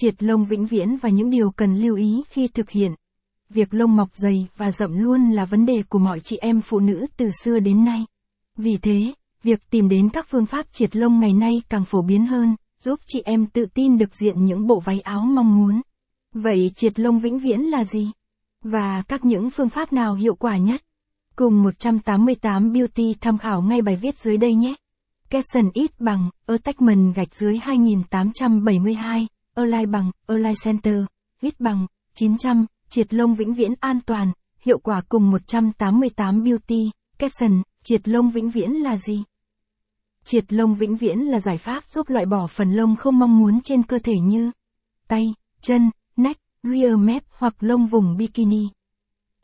Triệt lông vĩnh viễn và những điều cần lưu ý khi thực hiện. Việc lông mọc dày và rậm luôn là vấn đề của mọi chị em phụ nữ từ xưa đến nay. Vì thế, việc tìm đến các phương pháp triệt lông ngày nay càng phổ biến hơn, giúp chị em tự tin được diện những bộ váy áo mong muốn. Vậy triệt lông vĩnh viễn là gì? Và các những phương pháp nào hiệu quả nhất? Cùng 188 Beauty tham khảo ngay bài viết dưới đây nhé. Caption ít bằng, attachment gạch dưới 2872, align bằng, align center, ít bằng, 900, triệt lông vĩnh viễn an toàn, hiệu quả cùng 188 Beauty. Caption, triệt lông vĩnh viễn là gì? Triệt lông vĩnh viễn là giải pháp giúp loại bỏ phần lông không mong muốn trên cơ thể như tay, chân, nách, rear map hoặc lông vùng bikini.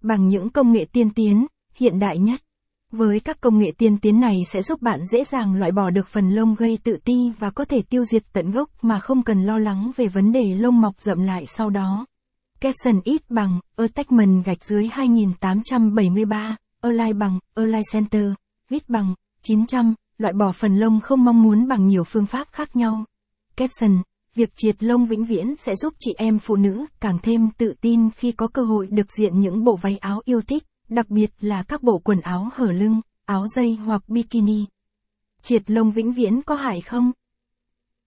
Bằng những công nghệ tiên tiến, hiện đại nhất. Với các công nghệ tiên tiến này sẽ giúp bạn dễ dàng loại bỏ được phần lông gây tự ti và có thể tiêu diệt tận gốc mà không cần lo lắng về vấn đề lông mọc rậm lại sau đó. Capson ít bằng, attachment gạch dưới 2873, align bằng, align center, ít bằng, 900, loại bỏ phần lông không mong muốn bằng nhiều phương pháp khác nhau. Capson, việc triệt lông vĩnh viễn sẽ giúp chị em phụ nữ càng thêm tự tin khi có cơ hội được diện những bộ váy áo yêu thích, đặc biệt là các bộ quần áo hở lưng, áo dây hoặc bikini. Triệt lông vĩnh viễn có hại không?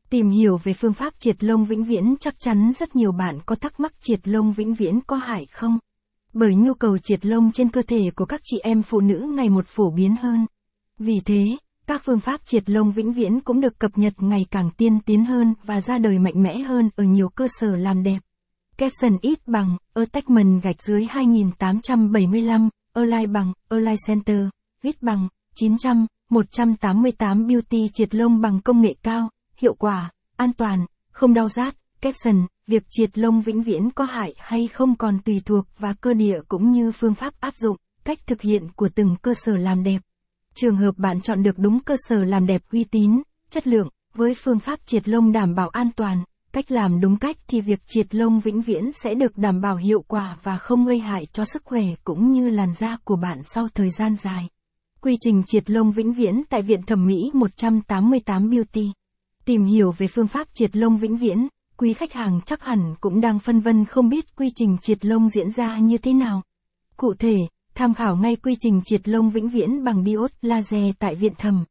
Tìm hiểu về phương pháp triệt lông vĩnh viễn chắc chắn rất nhiều bạn có thắc mắc triệt lông vĩnh viễn có hại không? Bởi nhu cầu triệt lông trên cơ thể của các chị em phụ nữ ngày một phổ biến hơn. Vì thế, các phương pháp triệt lông vĩnh viễn cũng được cập nhật ngày càng tiên tiến hơn và ra đời mạnh mẽ hơn ở nhiều cơ sở làm đẹp. Capson ít bằng, attachment gạch dưới 2875, align bằng, align center, ít bằng, 900, 188 beauty triệt lông bằng công nghệ cao, hiệu quả, an toàn, không đau rát. Caption, việc triệt lông vĩnh viễn có hại hay không còn tùy thuộc và cơ địa cũng như phương pháp áp dụng, cách thực hiện của từng cơ sở làm đẹp. Trường hợp bạn chọn được đúng cơ sở làm đẹp uy tín, chất lượng, với phương pháp triệt lông đảm bảo an toàn, cách làm đúng cách thì việc triệt lông vĩnh viễn sẽ được đảm bảo hiệu quả và không gây hại cho sức khỏe cũng như làn da của bạn sau thời gian dài. Quy trình triệt lông vĩnh viễn tại Viện Thẩm mỹ 188 Beauty. Tìm hiểu về phương pháp triệt lông vĩnh viễn, quý khách hàng chắc hẳn cũng đang phân vân không biết quy trình triệt lông diễn ra như thế nào. Cụ thể, tham khảo ngay quy trình triệt lông vĩnh viễn bằng diode laser tại Viện Thẩm